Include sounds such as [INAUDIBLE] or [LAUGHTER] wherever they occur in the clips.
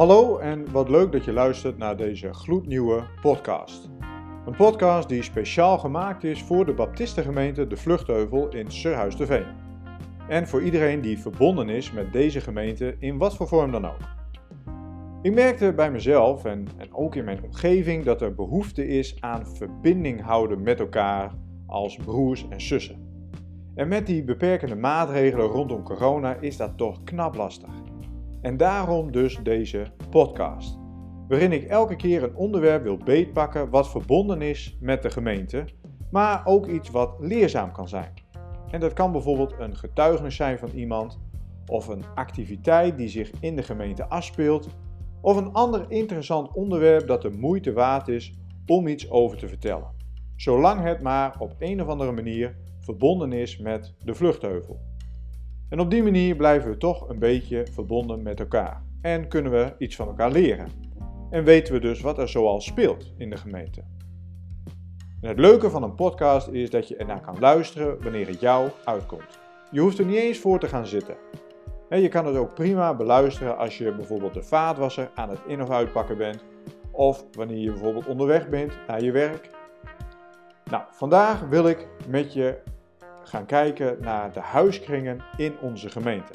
Hallo en wat leuk dat je luistert naar deze gloednieuwe podcast. Een podcast die speciaal gemaakt is voor de Baptistengemeente De Vluchtheuvel in Surhuis de Veen. En voor iedereen die verbonden is met deze gemeente in wat voor vorm dan ook. Ik merkte bij mezelf en, en ook in mijn omgeving dat er behoefte is aan verbinding houden met elkaar als broers en zussen. En met die beperkende maatregelen rondom corona is dat toch knap lastig. En daarom dus deze podcast, waarin ik elke keer een onderwerp wil beetpakken wat verbonden is met de gemeente, maar ook iets wat leerzaam kan zijn. En dat kan bijvoorbeeld een getuigenis zijn van iemand, of een activiteit die zich in de gemeente afspeelt, of een ander interessant onderwerp dat de moeite waard is om iets over te vertellen. Zolang het maar op een of andere manier verbonden is met de vluchtheuvel. En op die manier blijven we toch een beetje verbonden met elkaar en kunnen we iets van elkaar leren. En weten we dus wat er zoal speelt in de gemeente. En het leuke van een podcast is dat je ernaar kan luisteren wanneer het jou uitkomt. Je hoeft er niet eens voor te gaan zitten. Je kan het ook prima beluisteren als je bijvoorbeeld de vaatwasser aan het in- of uitpakken bent, of wanneer je bijvoorbeeld onderweg bent naar je werk. Nou, vandaag wil ik met je gaan kijken naar de huiskringen in onze gemeente.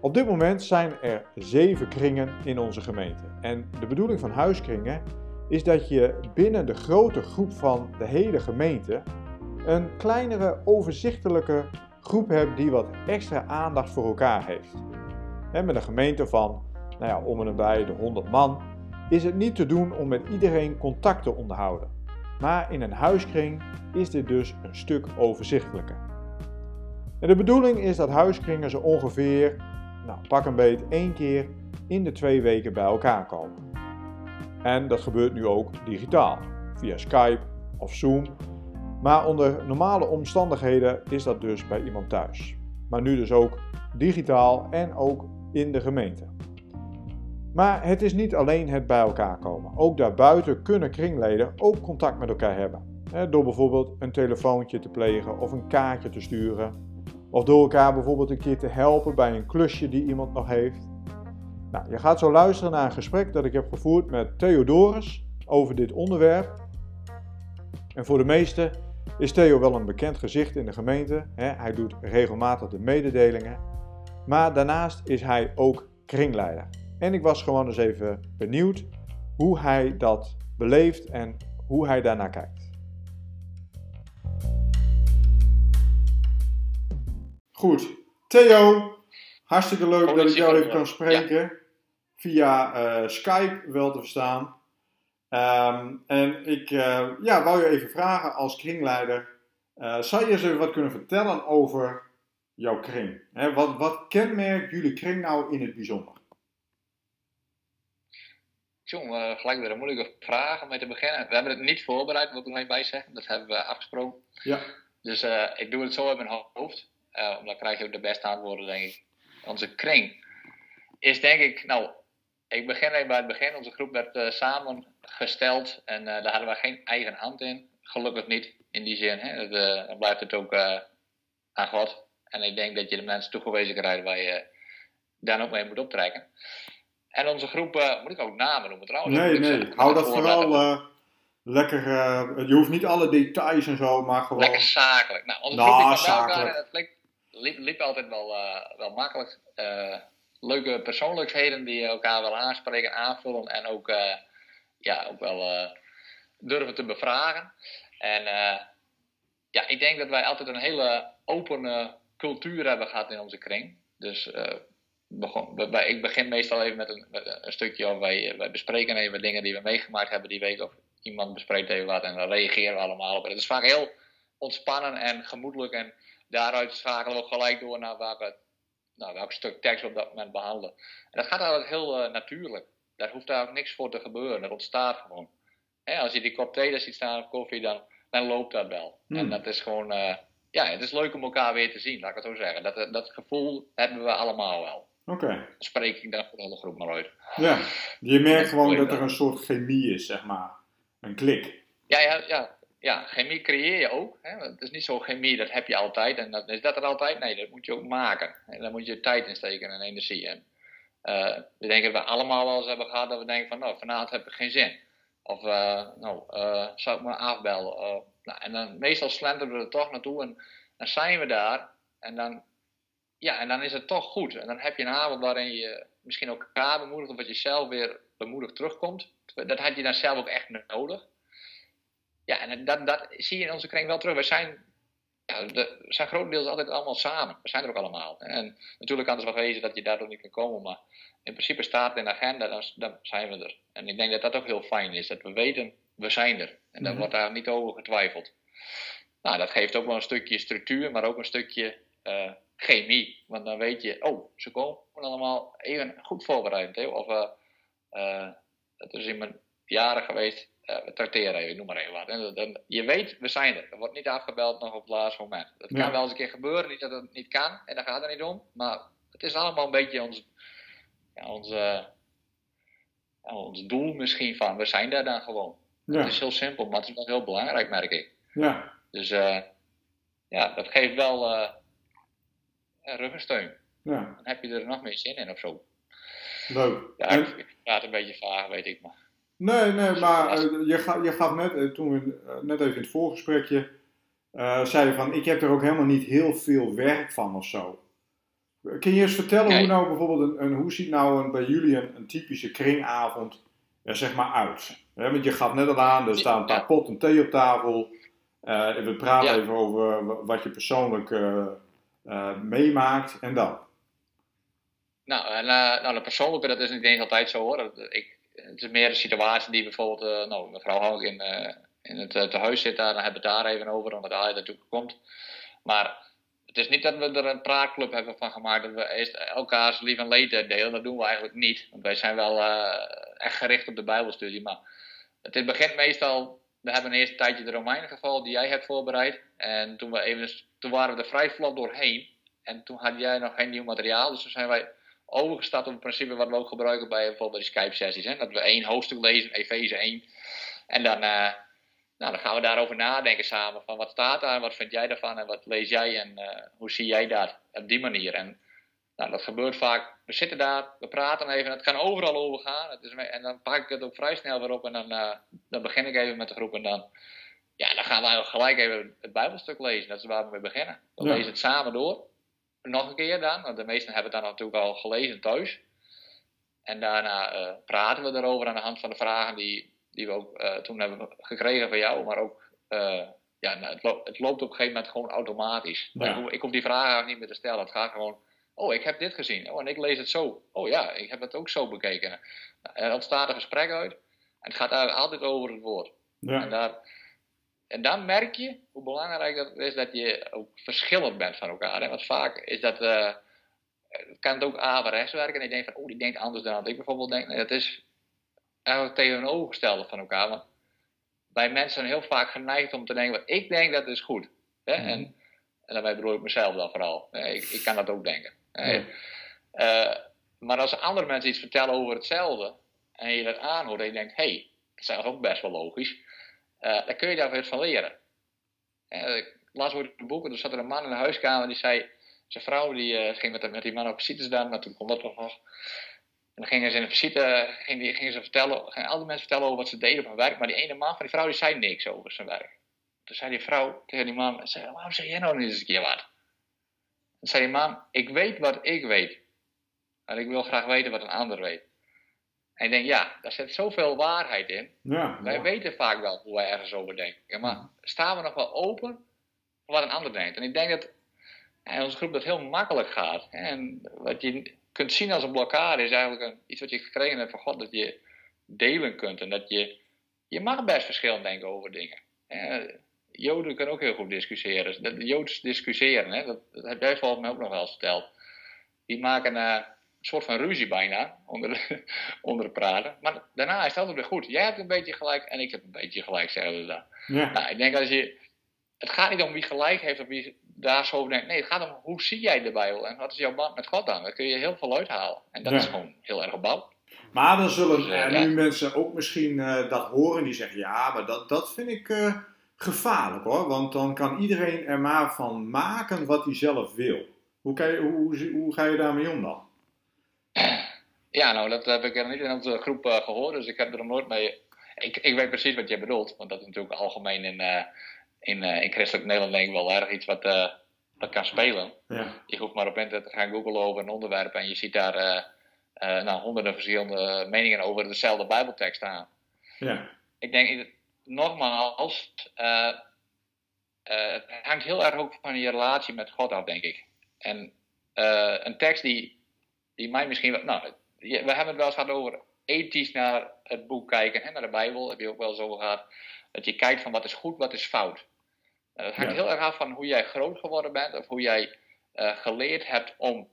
Op dit moment zijn er zeven kringen in onze gemeente. En de bedoeling van huiskringen is dat je binnen de grote groep van de hele gemeente een kleinere overzichtelijke groep hebt die wat extra aandacht voor elkaar heeft. met een gemeente van nou ja, om en nabij de 100 man is het niet te doen om met iedereen contact te onderhouden. Maar in een huiskring is dit dus een stuk overzichtelijker. En de bedoeling is dat huiskringen zo ongeveer, nou pak een beet, één keer in de twee weken bij elkaar komen. En dat gebeurt nu ook digitaal, via Skype of Zoom. Maar onder normale omstandigheden is dat dus bij iemand thuis. Maar nu dus ook digitaal en ook in de gemeente. Maar het is niet alleen het bij elkaar komen. Ook daarbuiten kunnen kringleden ook contact met elkaar hebben. Door bijvoorbeeld een telefoontje te plegen of een kaartje te sturen. Of door elkaar bijvoorbeeld een keer te helpen bij een klusje die iemand nog heeft. Nou, je gaat zo luisteren naar een gesprek dat ik heb gevoerd met Theodorus over dit onderwerp. En voor de meesten is Theo wel een bekend gezicht in de gemeente. Hij doet regelmatig de mededelingen. Maar daarnaast is hij ook kringleider. En ik was gewoon eens even benieuwd hoe hij dat beleeft en hoe hij daarnaar kijkt. Goed, Theo, hartstikke leuk dat ik jou even kan spreken. Via uh, Skype wel te verstaan. Um, en ik uh, ja, wou je even vragen als kringleider. Uh, zou je eens even wat kunnen vertellen over jouw kring? He, wat, wat kenmerkt jullie kring nou in het bijzonder? Gelijk weer een moeilijke vraag om mee te beginnen. We hebben het niet voorbereid, moet ik er alleen bij zeggen. Dat hebben we afgesproken. Ja. Dus uh, ik doe het zo in mijn hoofd. Uh, omdat krijg je ook de beste antwoorden, denk ik. Onze kring is denk ik, nou, ik begin even bij het begin. Onze groep werd uh, samengesteld en daar hadden we geen eigen hand in. Gelukkig niet, in die zin. Hè. dan blijft het ook aan God. En ik denk dat je de mensen toegewezen krijgt waar je dan ook mee moet optrekken. En onze groep, moet ik ook namen noemen trouwens? Nee, nee, hou dat vooral lekker, uh, je hoeft niet alle details en zo, maar gewoon... Lekker zakelijk. Nou, onze nou, groep zakelijk. Elkaar, en het liep, liep, altijd wel, wel makkelijk. leuke persoonlijkheden die elkaar wel aanspreken, aanvullen en ook, ja, ook wel durven te bevragen. En ja, ik denk dat wij altijd een hele opene cultuur hebben gehad in onze kring. Dus begon, ik begin meestal even met een, met een stukje of wij, wij bespreken even dingen die we meegemaakt hebben die week. Of iemand bespreekt even wat en dan reageren we allemaal op. Het is vaak heel ontspannen en gemoedelijk. En daaruit schakelen we gelijk door naar welke, nou, welk stuk tekst we op dat moment behandelen. En dat gaat eigenlijk heel uh, natuurlijk. Daar hoeft daar ook niks voor te gebeuren. Dat ontstaat gewoon. als je die kop thee daar ziet staan of koffie, dan, dan loopt dat wel. En hmm. dat is gewoon, uh, ja, het is leuk om elkaar weer te zien, laat ik het zo zeggen. Dat, dat gevoel hebben we allemaal wel. Oké. Spreek ik daar voor de hele groep maar uit. Ja, je merkt [LAUGHS] gewoon dat er een soort chemie is, zeg maar. Een klik. Ja, ja, ja. ja chemie creëer je ook. Hè? Het is niet zo chemie, dat heb je altijd. En dat, is dat er altijd? Nee, dat moet je ook maken. En daar moet je tijd in steken en energie. En we denken dat we allemaal wel eens hebben gehad dat we denken van, nou, vanavond heb ik geen zin. Of, nou, zou ik me afbellen? nou, en dan meestal slenteren we er toch naartoe en dan zijn we daar. En dan, ja, en dan is het toch goed. En dan heb je een avond waarin je misschien elkaar bemoedigt, of dat je zelf weer bemoedigd terugkomt. Dat had je dan zelf ook echt nodig. Ja, en dat, dat zie je in onze kring wel terug. We zijn, ja, zijn grotendeels altijd allemaal samen. We zijn er ook allemaal. En natuurlijk kan het wel wezen dat je daardoor niet kan komen, maar in principe staat het in de agenda, dan, dan zijn we er. En ik denk dat dat ook heel fijn is, dat we weten, we zijn er. En daar mhm. wordt daar niet over getwijfeld. Nou, dat geeft ook wel een stukje structuur, maar ook een stukje uh, chemie. Want dan weet je, oh, ze komen allemaal even goed voorbereid. Hè? Of uh, uh, het is in mijn jaren geweest, we tracteren even, noem maar even wat. En dan, je weet, we zijn er. Er wordt niet afgebeld nog op het laatste moment. Dat kan wel eens een keer gebeuren, niet dat het niet kan, en daar gaat het niet om. Maar het is allemaal een beetje ons, ja, ons, ons doel misschien van, we zijn daar dan gewoon. Het is heel simpel, maar het is wel heel belangrijk, merk ik. Ja. Dus uh, ja, dat geeft wel uh, ruggensteun. Ja. Dan heb je er nog meer zin in of zo. Leuk. Ja, en... ik praat een beetje vaag, weet ik maar. Nee, nee, maar uh, je, ga, je gaf net, toen we net even in het voorgesprekje, zei je van, ik heb er ook helemaal niet heel veel werk van of zo. Kun je eens vertellen hoe nou bijvoorbeeld, een, een, hoe ziet nou een, bij jullie een, een typische kringavond er zeg maar uit? want je gaf net al aan, er staan een paar potten thee op tafel. We praten even over wat je persoonlijk uh, meemaakt en dan. Nou, en, nou, de persoonlijke, dat is niet eens altijd zo hoor. Ik, het is meer een situatie die bijvoorbeeld, nou, mevrouw Hoog in, in het tehuis zit daar, dan hebben we het daar even over, omdat hij natuurlijk komt. Maar het is niet dat we er een praatclub hebben van gemaakt, dat we eerst elkaars lief en leed delen. Dat doen we eigenlijk niet. Want wij zijn wel echt gericht op de Bijbelstudie. Maar het begint meestal we hebben eerst een tijdje de Romeinen geval die jij hebt voorbereid. En toen, we even, toen waren we er vrij vlot doorheen. En toen had jij nog geen nieuw materiaal. Dus toen zijn wij overgestapt op het principe wat we ook gebruiken bij bijvoorbeeld de Skype-sessies. Dat we één hoofdstuk lezen, Efeze 1. En dan, uh, nou, dan gaan we daarover nadenken samen. Van wat staat daar, wat vind jij daarvan en wat lees jij en uh, hoe zie jij dat op die manier. En nou, dat gebeurt vaak. We zitten daar, we praten even. Het kan overal over gaan. En dan pak ik het ook vrij snel weer op. En dan, uh, dan begin ik even met de groep. En dan, ja, dan gaan we gelijk even het Bijbelstuk lezen. Dat is waar we mee beginnen. We lezen het samen door. Nog een keer dan. Want de meesten hebben het dan natuurlijk al gelezen thuis. En daarna uh, praten we erover aan de hand van de vragen die, die we ook uh, toen hebben gekregen van jou. Maar ook ja, nou, het, lo het, loopt op een gegeven moment gewoon automatisch. Ja. Ik hoef die vragen niet meer te stellen. Het gaat gewoon Oh, ik heb dit gezien. Oh, en ik lees het zo. Oh ja, ik heb het ook zo bekeken. Er ontstaat een gesprek uit. En het gaat eigenlijk altijd over het woord. Ja. En, daar, en dan merk je hoe belangrijk dat is dat je ook verschillend bent van elkaar. Hè? Want vaak is dat, uh, kan het ook averechts werken. En je denkt van, oh, die denkt anders dan ik bijvoorbeeld denk. Nee, dat is eigenlijk tegenovergestelde van elkaar. Want bij mensen zijn heel vaak geneigd om te denken, wat ik denk dat is goed. Hè? Mhm. En, en daarbij bedoel ik mezelf dan vooral. Ik, ik kan dat ook denken. Uh, maar als andere mensen iets vertellen over hetzelfde en je dat aanhoort en je denkt, hé, hey, dat is eigenlijk ook best wel logisch, uh, dan kun je daar weer van leren. Uh, ik las ooit een boek, er zat er een man in de huiskamer die zei, zijn vrouw die ging met, die man op visite staan, maar toen kon dat nog. En dan gingen ze in de visite, gingen, ze vertellen, gingen alle mensen vertellen over wat ze deden op hun werk, maar die ene man van die vrouw die zei niks over zijn werk. Toen zei die vrouw tegen die man, zei, waarom zeg jij nou niet eens een keer wat? Dan zei je man, ik weet wat ik weet. En ik wil graag weten wat een ander weet. En ik denk, ja, daar zit zoveel waarheid in. Ja, wij weten vaak wel hoe wij ergens over denken. Maar staan we nog wel open voor wat een ander denkt? En ik denk dat in onze groep dat heel makkelijk gaat. En wat je kunt zien als een blokkade is eigenlijk een, iets wat je gekregen hebt van God. Dat je delen kunt. En dat je, je mag best verschillend denken over dingen. Joden kunnen ook heel goed discussiëren. De Joods discussiëren, hè, dat, dat, heb jij volgens mij ook nog wel eens verteld. Die maken uh, soort van ruzie bijna onder, de, [LAUGHS] onder praten. Maar daarna is het altijd weer goed. Jij hebt een beetje gelijk en ik heb een beetje gelijk, zeggen ze dan. Ja. Nou, ik denk als je. Het gaat niet om wie gelijk heeft of wie daar zo over denkt. Nee, het gaat om hoe zie jij de Bijbel en wat is jouw band met God dan? Daar kun je heel veel uithalen. En dat is gewoon heel erg opbouwd. Maar dan zullen dus, uh, nu mensen ook misschien uh, dat horen die zeggen: ja, maar dat, dat vind ik gevaarlijk hoor, want dan kan iedereen er maar van maken wat hij zelf wil. Hoe, kan je, hoe, hoe, hoe ga je daarmee om dan? Ja, nou, dat heb ik er niet in onze groep gehoord, dus ik heb er nooit mee. Ik, ik weet precies wat je bedoelt, want dat is natuurlijk algemeen in, in, in christelijk Nederland denk ik wel erg iets wat dat kan spelen. Ja. Je hoeft maar op internet te gaan googlen over een onderwerp en je ziet daar nou, honderden verschillende meningen over dezelfde Bijbeltekst staan. Ja. Ik denk, nogmaals, het hangt heel erg ook van je relatie met God af, denk ik. En een tekst die, die mij misschien. Nou, we hebben het wel eens gehad over ethisch naar het boek kijken, hè, naar de Bijbel, heb je ook wel zo gehad. Dat je kijkt van wat is goed, wat is fout. Uh, het hangt heel erg af van hoe jij groot geworden bent of hoe jij geleerd hebt om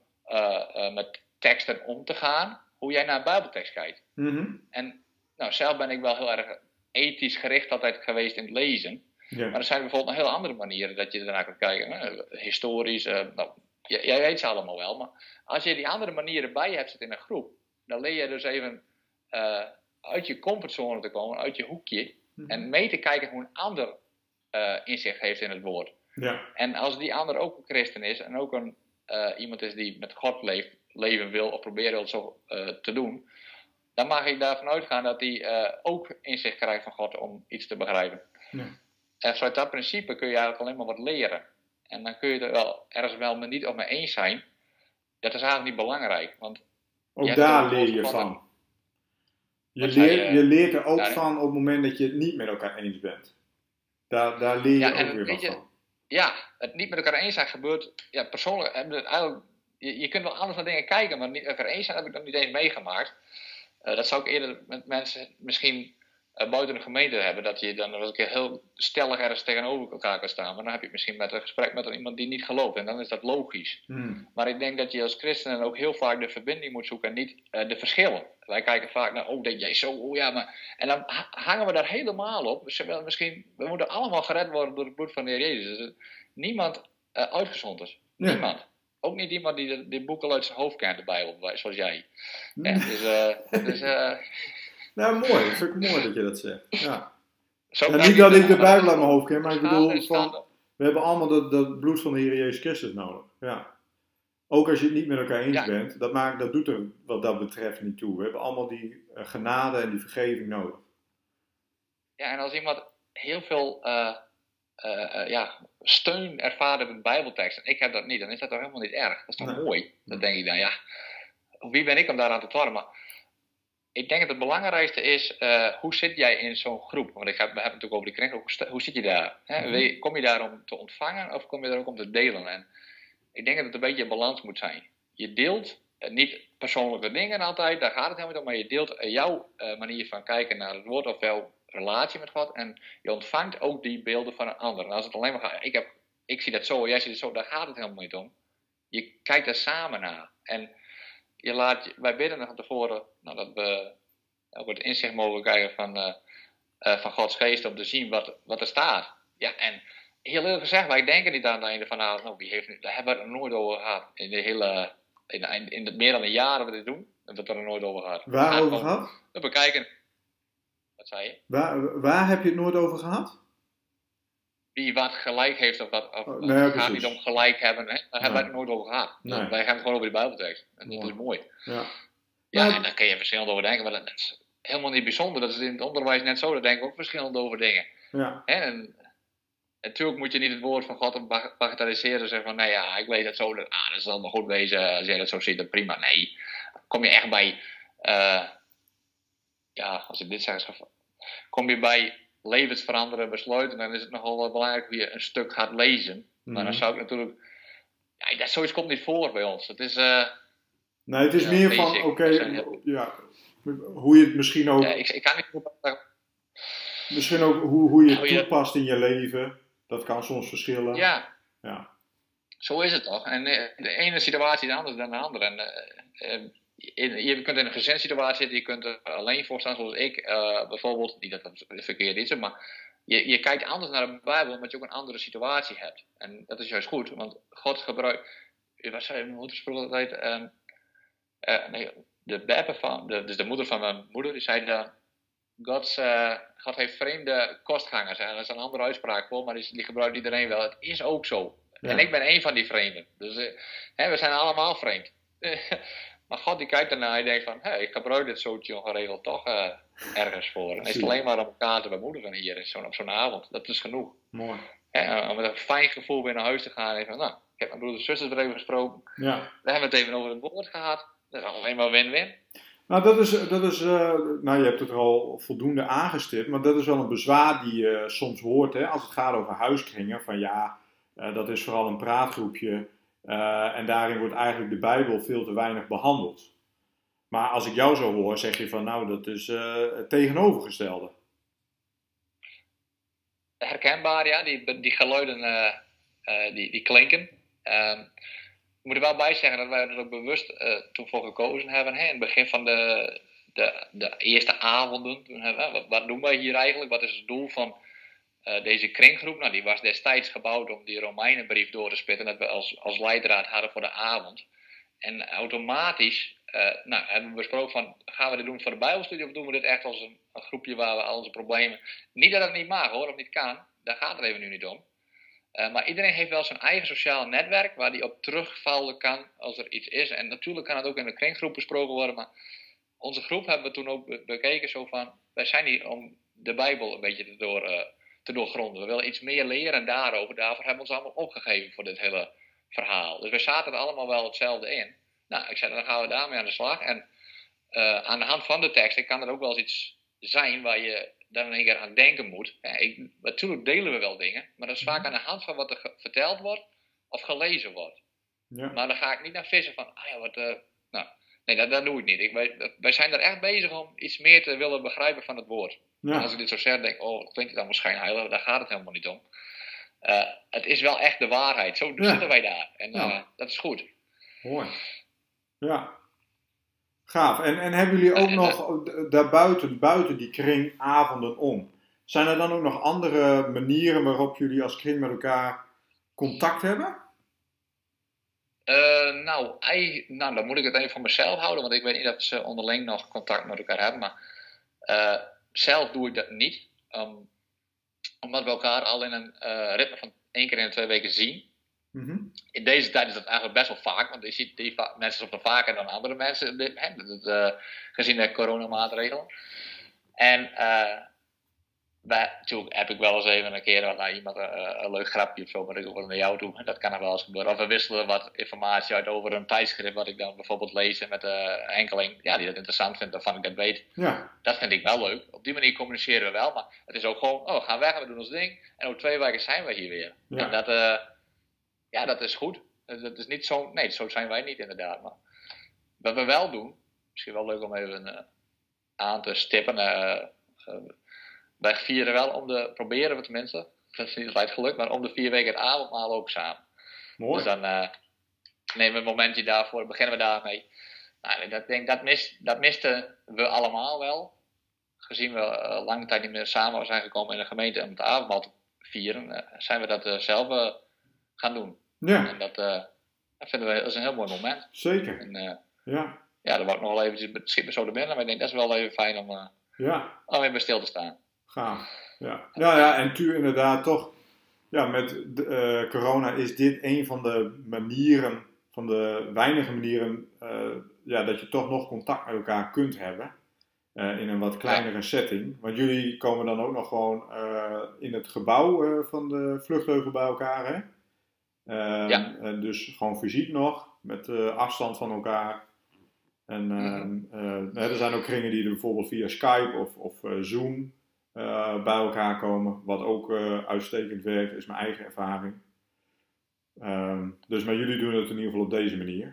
met teksten om te gaan, hoe jij naar een Bijbeltekst kijkt. Mhm. En nou, zelf ben ik wel heel erg ethisch gericht altijd geweest in het lezen. Maar er zijn bijvoorbeeld nog heel andere manieren dat je ernaar kunt kijken. Historisch, nou, jij weet ze allemaal wel. Maar als je die andere manieren bij je hebt zitten in een groep, dan leer je dus even uh, uit je comfortzone te komen, uit je hoekje. Mhm. En mee te kijken hoe een ander uh, inzicht heeft in het woord. Ja. En als die ander ook een christen is en ook een, iemand is die met God leeft, leven wil of proberen wil zo te doen, dan mag ik daarvan uitgaan dat hij uh, ook inzicht krijgt van God om iets te begrijpen. Ja. En vanuit dat principe kun je eigenlijk alleen maar wat leren. En dan kun je er wel ergens wel met niet of mee eens zijn. Dat is eigenlijk niet belangrijk. Want ook daar leer je van. Je, leert, je leert er ook van op het moment dat je het niet met elkaar eens bent. Daar, daar leer je ja, ook weer wat je, van. Ja, het niet met elkaar eens zijn gebeurt ja, persoonlijk. Eigenlijk je, je kunt wel anders naar dingen kijken, maar niet over eens zijn heb ik nog niet eens meegemaakt. Uh, dat zou ik eerder met mensen misschien buiten de gemeente hebben. Dat je dan wel een keer heel stellig ergens tegenover elkaar kan staan. Maar dan heb je misschien met een gesprek met iemand die niet gelooft. En dan is dat logisch. Hmm. Maar ik denk dat je als christen ook heel vaak de verbinding moet zoeken en niet uh, de verschillen. Wij kijken vaak naar, oh, denk jij zo, oh ja, maar... En dan hangen we daar helemaal op. Dus misschien, we moeten allemaal gered worden door het bloed van de Heer Jezus. Dus, niemand uitgezond is. Niemand ook niet iemand die de, boeken uit zijn hoofd kent, de Bijbel, zoals jij. Ja, dus, uh, dus, uh, nou, mooi. Dat vind ik mooi dat je dat zegt. Ja. niet dat ik de Bijbel uit mijn hoofd ken, maar ik bedoel, van, we hebben allemaal dat, dat bloed van de Heer Jezus Christus nodig. Ja. Ook als je het niet met elkaar eens bent, dat, maakt, dat doet er wat dat betreft niet toe. We hebben allemaal die uh, genade en die vergeving nodig. Ja, en als iemand heel veel uh, ja, steun ervaren met Bijbelteksten. Ik heb dat niet, dan is dat toch helemaal niet erg. Dat is toch mooi? Dan denk ik dan, ja, wie ben ik om daaraan te twarmen? Ik denk dat het belangrijkste is, uh, hoe zit jij in zo'n groep? Want ik heb, we hebben het natuurlijk over die kring, hoe, hoe zit je daar? Hè? Mhm. Kom je daar om te ontvangen of kom je daar ook om te delen? En ik denk dat het een beetje een balans moet zijn. Je deelt niet persoonlijke dingen altijd, daar gaat het helemaal niet om, maar je deelt jouw manier van kijken naar het woord, ofwel relatie met God. En je ontvangt ook die beelden van een ander. En als het alleen maar gaat, ik, heb, ik zie dat zo, jij ziet het zo, daar gaat het helemaal niet om. Je kijkt er samen naar. En je laat, wij bidden nog van tevoren nou, dat we ook het inzicht mogen krijgen van, uh, uh, van Gods geest om te zien wat, wat er staat. Ja, en heel eerlijk gezegd, wij denken niet aan het einde van, nou, wie heeft nu, daar hebben we het nooit over gehad. In de hele, in, in, de, meer dan een jaar dat we dit doen, hebben we het er nooit over gehad. Waarover gehad? We bekijken Waar, waar heb je het nooit over gehad? Wie wat gelijk heeft of wat. Of, oh, het gaat niet om gelijk hebben, hè? daar hebben wij het nooit over gehad. Nee. Wij gaan het gewoon over de Bijbeltekst. En dat is mooi. Ja, ja en daar kun je verschillend over denken, maar dat is helemaal niet bijzonder. Dat is in het onderwijs net zo, daar denken we ook verschillend over dingen. Ja. En, natuurlijk moet je niet het woord van God bagatelliseren en zeggen van, nee ja, ik weet het zo, dat, ah, dat zal wel goed wezen, als jij dat zo ziet, dan prima. Nee, kom je echt bij, uh, ja, als ik dit zeg, kom je bij levensveranderende besluiten, dan is het nogal wel belangrijk je een stuk gaat lezen. Maar dan mhm. zou ik natuurlijk. Ja, dat, zoiets komt niet voor bij ons. Het is. Uh, nee, het is meer van, oké, ja, hoe je het misschien ook. Ja, ik, ik kan niet. Misschien ook hoe, hoe je het toepast in je leven. Dat kan soms verschillen. Ja. ja. Zo is het toch. En eh, de ene situatie is anders dan de andere. En, uh, je kunt in een gezinssituatie zitten, je kunt er alleen voor staan, zoals ik uh, bijvoorbeeld. Niet dat dat verkeerd is, maar je, je kijkt anders naar de Bijbel omdat je ook een andere situatie hebt. En dat is juist goed, want God gebruikt. Wat zei mijn moeder altijd? Uh, uh, nee, de beppe van, de, dus de moeder van mijn moeder, die zei dan. God, uh, God heeft vreemde kostgangers. En dat is een andere uitspraak voor, maar die, die gebruikt iedereen wel. Het is ook zo. En ik ben een van die vreemden. Dus hè, we zijn allemaal vreemd. [LAUGHS] Maar God die kijkt ernaar en denkt van, hé, hey, ik gebruik dit zootje geregeld toch ergens voor. En is het alleen maar om elkaar te bemoedigen hier zo, op zo'n avond. Dat is genoeg. Mooi. om met een fijn gevoel weer naar huis te gaan. En van, nou, ik heb mijn broeders en zusters even gesproken. Ja. We hebben het even over het woord gehad. Dat is alleen maar win-win. Nou, dat is, dat is uh, nou, je hebt het er al voldoende aangestipt, maar dat is wel een bezwaar die je soms hoort hè, als het gaat over huiskringen. Van ja, uh, dat is vooral een praatgroepje uh, en daarin wordt eigenlijk de Bijbel veel te weinig behandeld. Maar als ik jou zo hoor, zeg je van nou, dat is het tegenovergestelde. Herkenbaar, ja, die, die geluiden die, die klinken. Ehm, moet er wel bij zeggen dat wij er ook bewust toen voor gekozen hebben. Hè, in het begin van de, de, de eerste avonden. Hebben, wat, wat, doen wij hier eigenlijk? Wat is het doel van uh, deze kringgroep? Nou, die was destijds gebouwd om die Romeinenbrief door te spitten. Dat we als, als leidraad hadden voor de avond. En automatisch uh, nou, hebben we besproken van, gaan we dit doen voor de Bijbelstudie of doen we dit echt als een, een groepje waar we al onze problemen... Niet dat het niet mag hoor, of niet kan. Daar gaat het even nu niet om. Eh, maar iedereen heeft wel zijn eigen sociaal netwerk waar die op terugvallen kan als er iets is. En natuurlijk kan het ook in de kringgroep besproken worden, maar onze groep hebben we toen ook bekeken zo van, wij zijn hier om de Bijbel een beetje te, door, te doorgronden. We willen iets meer leren daarover. Daarvoor hebben we ons allemaal opgegeven voor dit hele verhaal. Dus we zaten er allemaal wel hetzelfde in. Nou, ik zei, dan gaan we daarmee aan de slag. En uh, aan de hand van de tekst kan er ook wel eens iets zijn waar je dan in één keer aan denken moet. Ja, ik, natuurlijk delen we wel dingen, maar dat is vaak mhm. aan de hand van wat er verteld wordt of gelezen wordt. Ja. Maar dan ga ik niet naar vissen van, ah ja, wat, uh, nee, dat, dat doe ik niet. Ik, wij, wij zijn er echt bezig om iets meer te willen begrijpen van het woord. Ja. Als ik dit zo zeg, denk ik, oh, dat klinkt dan waarschijnlijk heilig, daar gaat het helemaal niet om. Uh, het is wel echt de waarheid. Zo zitten wij daar. En uh, dat is goed. Mooi. Ja, Gaaf. En, en hebben jullie ook nog daarbuiten, buiten die kringavonden om, zijn er dan ook nog andere manieren waarop jullie als kring met elkaar contact hebben? Uh, nou, I, nou, dan moet ik het even voor mezelf houden, want ik weet niet of ze onderling nog contact met elkaar hebben. Maar uh, zelf doe ik dat niet, um, omdat we elkaar al in een uh, ritme van één keer in de twee weken zien. Mhm. In deze tijd is dat eigenlijk best wel vaak, want je ziet die mensen op de vaker dan andere mensen, hè, gezien de coronamaatregelen. En natuurlijk heb ik wel eens even een keer wat, nou, iemand uh, een leuk grapje of zo, maar ik ook naar jou toe. Dat kan er wel eens gebeuren. Of we wisselen wat informatie uit over een tijdschrift, wat ik dan bijvoorbeeld lees met een enkeling ja, die dat interessant vindt, waarvan ik dat weet. Ja. Dat vind ik wel leuk. Op die manier communiceren we wel, maar het is ook gewoon, oh, we gaan weg en we doen ons ding. En over twee weken zijn we hier weer. Ja. En dat, ja, dat is goed. Dat is niet zo, nee, zo zijn wij niet inderdaad. Maar wat we wel doen, misschien wel leuk om even uh, aan te stippen. Uh, wij vieren wel om de, proberen we tenminste, dat is niet altijd gelukt, maar om de vier weken het avondmaal ook samen. Mooi. Dus dan nemen we een momentje daarvoor, beginnen we daarmee. Nou, dat, denk, dat, mis, dat misten we allemaal wel. Gezien we lange tijd niet meer samen zijn gekomen in de gemeente om het avondmaal te vieren, zijn we dat zelf gaan doen. Ja. En dat, uh, dat vinden we dat is een heel mooi moment. Zeker. En, uh, ja. Ja, daar wou ik nog wel eventjes, me zo de binnen, maar ik denk dat is wel even fijn om, uh, ja. om even stil te staan. Gaaf. Ja, nou ja, en tu inderdaad toch, ja, met de, corona is dit een van de manieren, van de weinige manieren, ja, dat je toch nog contact met elkaar kunt hebben. in een wat kleinere setting. Want jullie komen dan ook nog gewoon in het gebouw van de vluchtheuvel bij elkaar, hè? Ehm, ja. En dus gewoon fysiek nog, met afstand van elkaar. En mm er zijn ook kringen die er bijvoorbeeld via Skype of, of Zoom bij elkaar komen. Wat ook uitstekend werkt, is mijn eigen ervaring. Um, dus maar jullie doen het in ieder geval op deze manier.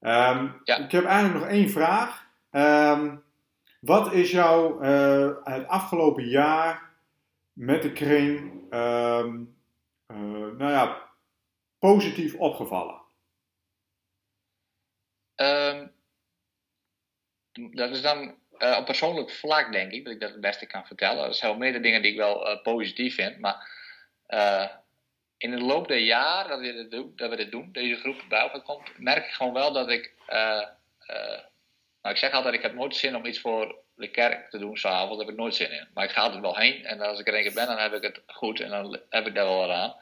Um, ja. Ik heb eigenlijk nog één vraag. Um, wat is jou het afgelopen jaar met de kring, nou ja, positief opgevallen? Dat is dan uh, op persoonlijk vlak, denk ik, dat ik dat het beste kan vertellen. Er zijn wel meerdere dingen die ik wel uh, positief vind, maar uh, in de loop der jaren dat we, dit doen, dat we dit doen, deze groep bij elkaar komt, merk ik gewoon wel dat ik. nou, ik zeg altijd: ik heb nooit zin om iets voor de kerk te doen s'avonds, daar heb ik nooit zin in. Maar ik ga er wel heen en als ik er een ben, dan heb ik het goed en dan heb ik daar wel wat aan.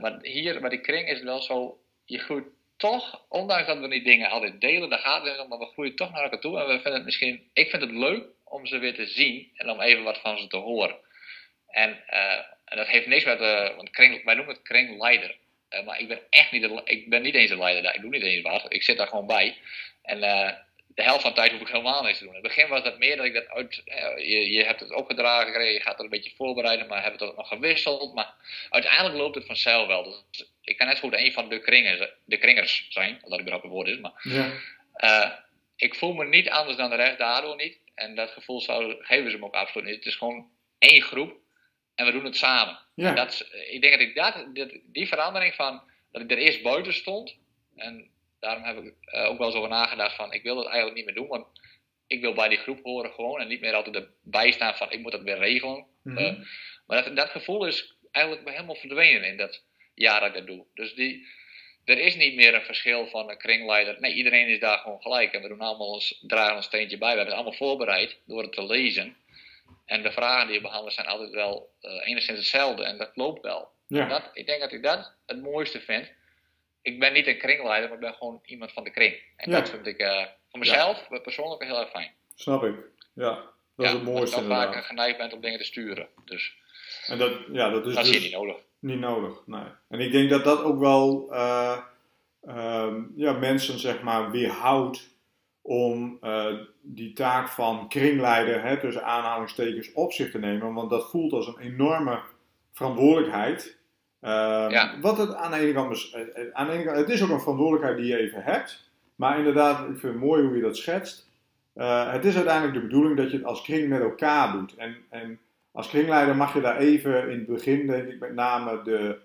Maar hier, bij die kring is het wel zo, je groeit toch, ondanks dat we die dingen altijd delen, daar gaat het om, maar we groeien toch naar elkaar toe. En we vinden het misschien, ik vind het leuk om ze weer te zien en om even wat van ze te horen. En, uh, en dat heeft niks met, uh, want wij noemen het kringleider. Uh, maar ik ben echt niet, ik ben niet eens een leider daar. Ik doe niet eens wat. Ik zit daar gewoon bij. En de helft van de tijd hoef ik helemaal niks te doen. In het begin was dat meer dat ik dat uit. je, je hebt het opgedragen gekregen, je gaat het een beetje voorbereiden, maar hebben het ook nog gewisseld. Maar uiteindelijk loopt het vanzelf wel. Dus ik kan net goed een van de kringers, de kringers zijn, dat überhaupt een woord is. Maar ja. ik voel me niet anders dan de rest, daardoor niet. En dat gevoel zou, geven ze me ook absoluut niet. Het is gewoon één groep en we doen het samen. Ja. Dat, ik denk dat ik dat, die verandering van dat ik er eerst buiten stond. En daarom heb ik uh, ook wel eens over nagedacht van ik wil dat eigenlijk niet meer doen. Want ik wil bij die groep horen gewoon en niet meer altijd erbij staan van ik moet dat weer regelen. Mm uh, maar dat, dat gevoel is eigenlijk helemaal verdwenen in dat jaar dat ik dat doe. Dus die, er is niet meer een verschil van een kringleider. Nee, iedereen is daar gewoon gelijk. En we doen allemaal ons, dragen ons steentje bij. We hebben het allemaal voorbereid door het te lezen. En de vragen die we behandelen zijn altijd wel uh, enigszins hetzelfde. En dat loopt wel. Ja. Dat, ik denk dat ik dat het mooiste vind. Ik ben niet een kringleider, maar ik ben gewoon iemand van de kring. En dat vind ik uh, voor mezelf ja. persoonlijk heel erg fijn. Snap ik. Ja, dat is het mooiste. Dat je vaak geneigd bent om dingen te sturen. Dus en dat, ja, dat is dat dus is niet nodig. Niet nodig, nee. En ik denk dat dat ook wel uh, uh, ja, mensen zeg maar weerhoudt om die taak van kringleider, hè, tussen aanhalingstekens, op zich te nemen. Want dat voelt als een enorme verantwoordelijkheid. Ehm, ja. Wat het aan de ene kant, eh, eh, aan de ene kant, het is ook een verantwoordelijkheid die je even hebt. Maar inderdaad, ik vind het mooi hoe je dat schetst. Uh, het is uiteindelijk de bedoeling dat je het als kring met elkaar doet. En, en als kringleider mag je daar even in het begin, denk ik, met name de,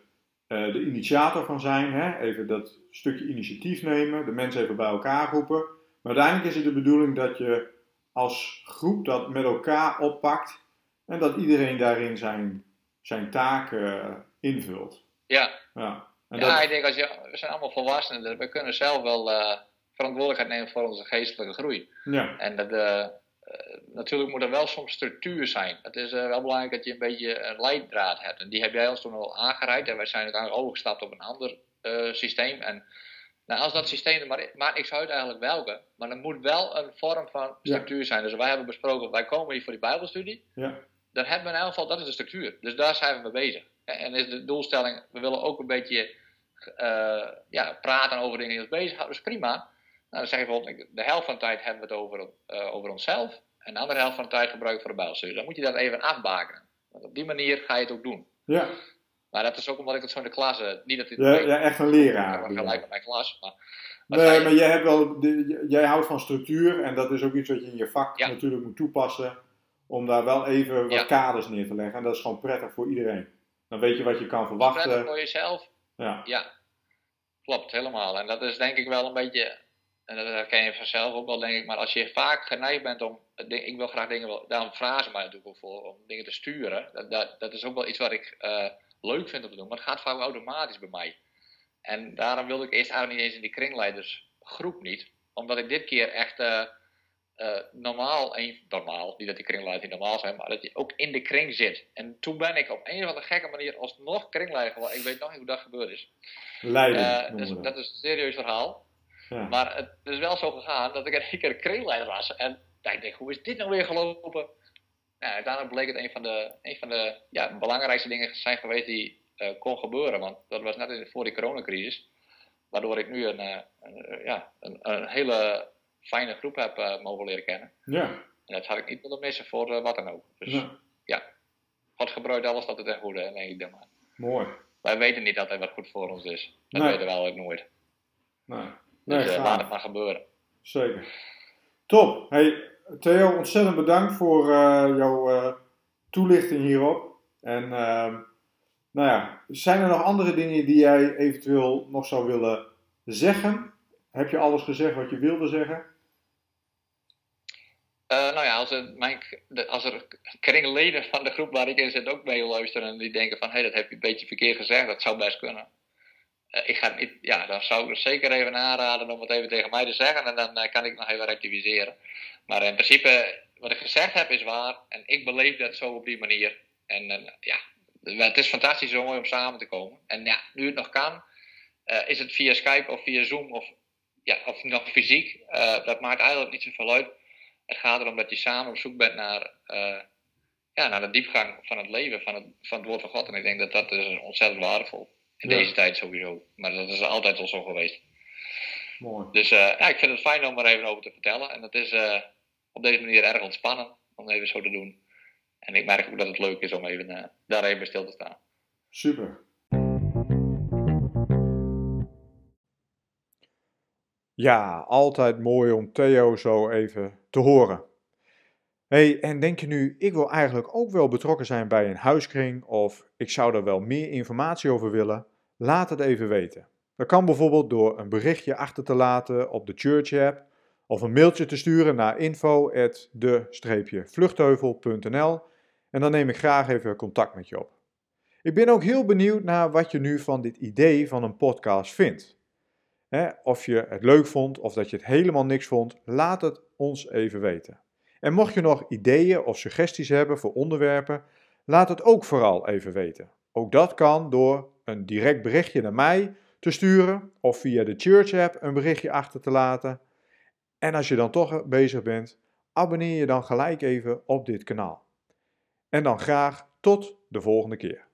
uh, de initiator van zijn. Hè? Even dat stukje initiatief nemen, de mensen even bij elkaar roepen. Maar uiteindelijk is het de bedoeling dat je als groep dat met elkaar oppakt en dat iedereen daarin zijn, zijn taken invult. Ja. Ja, en ja ik denk als je, we zijn allemaal volwassenen, dus we kunnen zelf wel uh, verantwoordelijkheid nemen voor onze geestelijke groei. Ja. En dat, uh, natuurlijk moet er wel soms structuur zijn. Het is wel belangrijk dat je een beetje een leidraad hebt. En die heb jij ons toen al aangereikt. En wij zijn uiteindelijk overgestapt op een ander systeem. En nou, als dat systeem er maar, maar ik zou het eigenlijk welke, maar er moet wel een vorm van structuur zijn. Dus wij hebben besproken, wij komen hier voor die Bijbelstudie. Ja. Dan hebben we in elk geval, dat is de structuur. Dus daar zijn we mee bezig. En is de doelstelling, we willen ook een beetje uh, ja, praten over dingen die ons bezighouden. Dus prima. Nou, dan zeg je bijvoorbeeld, de helft van de tijd hebben we het over, uh, over onszelf. En de andere helft van de tijd gebruiken voor de Bijbelstudie. Dan moet je dat even afbakenen. Want op die manier ga je het ook doen. Ja. Maar dat is ook omdat ik het zo in de klas... Niet dat dit ja, ja, echt een leraar. Ik gelijk met mijn klas. Maar, nee, maar jij, hebt wel, de, jij houdt van structuur. En dat is ook iets wat je in je vak natuurlijk moet toepassen. Om daar wel even wat kaders neer te leggen. En dat is gewoon prettig voor iedereen. Dan weet je wat je kan verwachten. Prettig voor jezelf. Ja. ja. Klopt, helemaal. En dat is denk ik wel een beetje... En dat herken je vanzelf ook wel, denk ik. Maar als je vaak geneigd bent om... Ik wil graag dingen... Daarom vragen ze mij natuurlijk ook voor om dingen te sturen. Dat, dat, dat is ook wel iets wat ik... Uh, leuk vind om te doen, maar het gaat vaak automatisch bij mij. En daarom wilde ik eerst eigenlijk niet eens in die kringleidersgroep niet, omdat ik dit keer echt uh, uh, normaal, een, normaal, niet dat die kringleiders niet normaal zijn, maar dat je ook in de kring zit. En toen ben ik op een of andere gekke manier alsnog kringleider geworden. Ik weet nog niet hoe dat gebeurd is. Leiden. Uh, dus, dat is een serieus verhaal. Ja. Maar het is wel zo gegaan dat ik een keer kringleider was. En ik denk, hoe is dit nou weer gelopen? ja, uiteindelijk bleek het een van de, een van de ja, belangrijkste dingen zijn geweest die uh, kon gebeuren. Want dat was net voor die coronacrisis. Waardoor ik nu een, een ja, een, een, hele fijne groep heb uh, mogen leren kennen. Ja. En dat had ik niet willen missen voor wat dan ook. Dus ja, ja. God gebruikt alles dat het ten goede, denk ik dan maar. Mooi. Wij weten niet dat wat goed voor ons is. Dat nee. weten we wel nooit. Nee. nee dus laat het maar gebeuren. Zeker. Top. Hey, Theo, ontzettend bedankt voor uh, jouw uh, toelichting hierop. En uh, nou ja, zijn er nog andere dingen die jij eventueel nog zou willen zeggen? Heb je alles gezegd wat je wilde zeggen? Uh, nou ja, als er, mijn, als er kringleden van de groep waar ik in zit ook mee luisteren en die denken van hé, hey, dat heb je een beetje verkeerd gezegd, dat zou best kunnen. ik ga niet, ja, dan zou ik er zeker even aanraden om het even tegen mij te zeggen en dan kan ik nog even rectificeren. Maar in principe, wat ik gezegd heb is waar. En ik beleef dat zo op die manier. En ja, het is fantastisch zo mooi om samen te komen. En ja, nu het nog kan, is het via Skype of via Zoom of, ja, of nog fysiek? dat maakt eigenlijk niet zoveel uit. Het gaat erom dat je samen op zoek bent naar, ja, naar de diepgang van het leven, van het, van het woord van God. En ik denk dat dat is ontzettend waardevol. In deze tijd sowieso. Maar dat is altijd al zo geweest. Mooi. Dus ja, ik vind het fijn om er even over te vertellen. En dat is op deze manier erg ontspannen om even zo te doen. En ik merk ook dat het leuk is om even, daar even stil te staan. Super. Ja, altijd mooi om Theo zo even te horen. hey, en denk je nu, ik wil eigenlijk ook wel betrokken zijn bij een huiskring of ik zou er wel meer informatie over willen? Laat het even weten. Dat kan bijvoorbeeld door een berichtje achter te laten op de Church app of een mailtje te sturen naar info@de-vluchtheuvel.nl en dan neem ik graag even contact met je op. Ik ben ook heel benieuwd naar wat je nu van dit idee van een podcast vindt. Of je het leuk vond of dat je het helemaal niks vond, laat het ons even weten. En mocht je nog ideeën of suggesties hebben voor onderwerpen, laat het ook vooral even weten. Ook dat kan door een direct berichtje naar mij te sturen of via de Church app een berichtje achter te laten. En als je dan toch bezig bent, abonneer je dan gelijk even op dit kanaal. En dan graag tot de volgende keer.